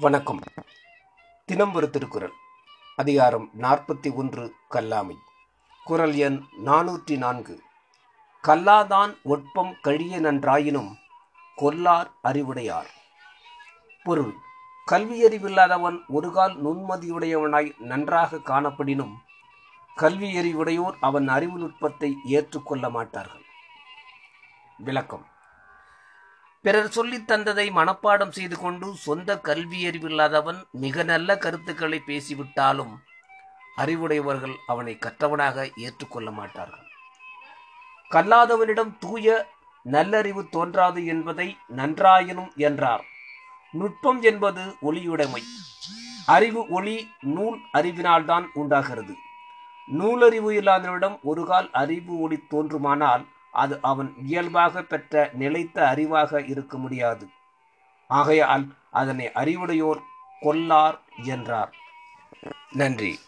வணக்கம். தினம் ஒரு திருக்குறள். அதிகாரம் நாற்பத்தி ஒன்று கல்லாமை. குறள் எண் நானூற்றி நான்கு. கல்லாதான் ஒட்பம் கழிய நன்றாயினும் கொல்லார் அறிவுடையார். பொருள். கல்வியறிவில்லாதவன் ஒருகால் நுண்மதியுடையவனாய் நன்றாக காணப்படினும் கல்வியறிவுடையோர் அவன் அறிவு நுட்பத்தை ஏற்றுக்கொள்ள மாட்டார்கள். விளக்கம். பிறர் சொல்லித் தந்ததை மனப்பாடம் செய்து கொண்டு சொந்த கல்வியறிவில்லாதவன் மிக நல்ல கருத்துக்களை பேசிவிட்டாலும் அறிவுடையவர்கள் அவனை கற்றவனாக ஏற்றுக்கொள்ள மாட்டார்கள். கல்லாதவனிடம் தூய நல்லறிவு தோன்றாது என்பதை நன்றாயினும் என்றார். நுட்பம் என்பது ஒளியுடைமை. அறிவு ஒளி நூல் அறிவினால்தான் உண்டாகிறது. நூலறிவு இல்லாதவனிடம் ஒருகால் அறிவு ஒளி தோன்றுமானால் அது அவன் இயல்பாக பெற்ற நிலைத்த அறிவாக இருக்க முடியாது. ஆகையால் அதனை அறிவுடையோர் கொல்லார் என்றார். நன்றி.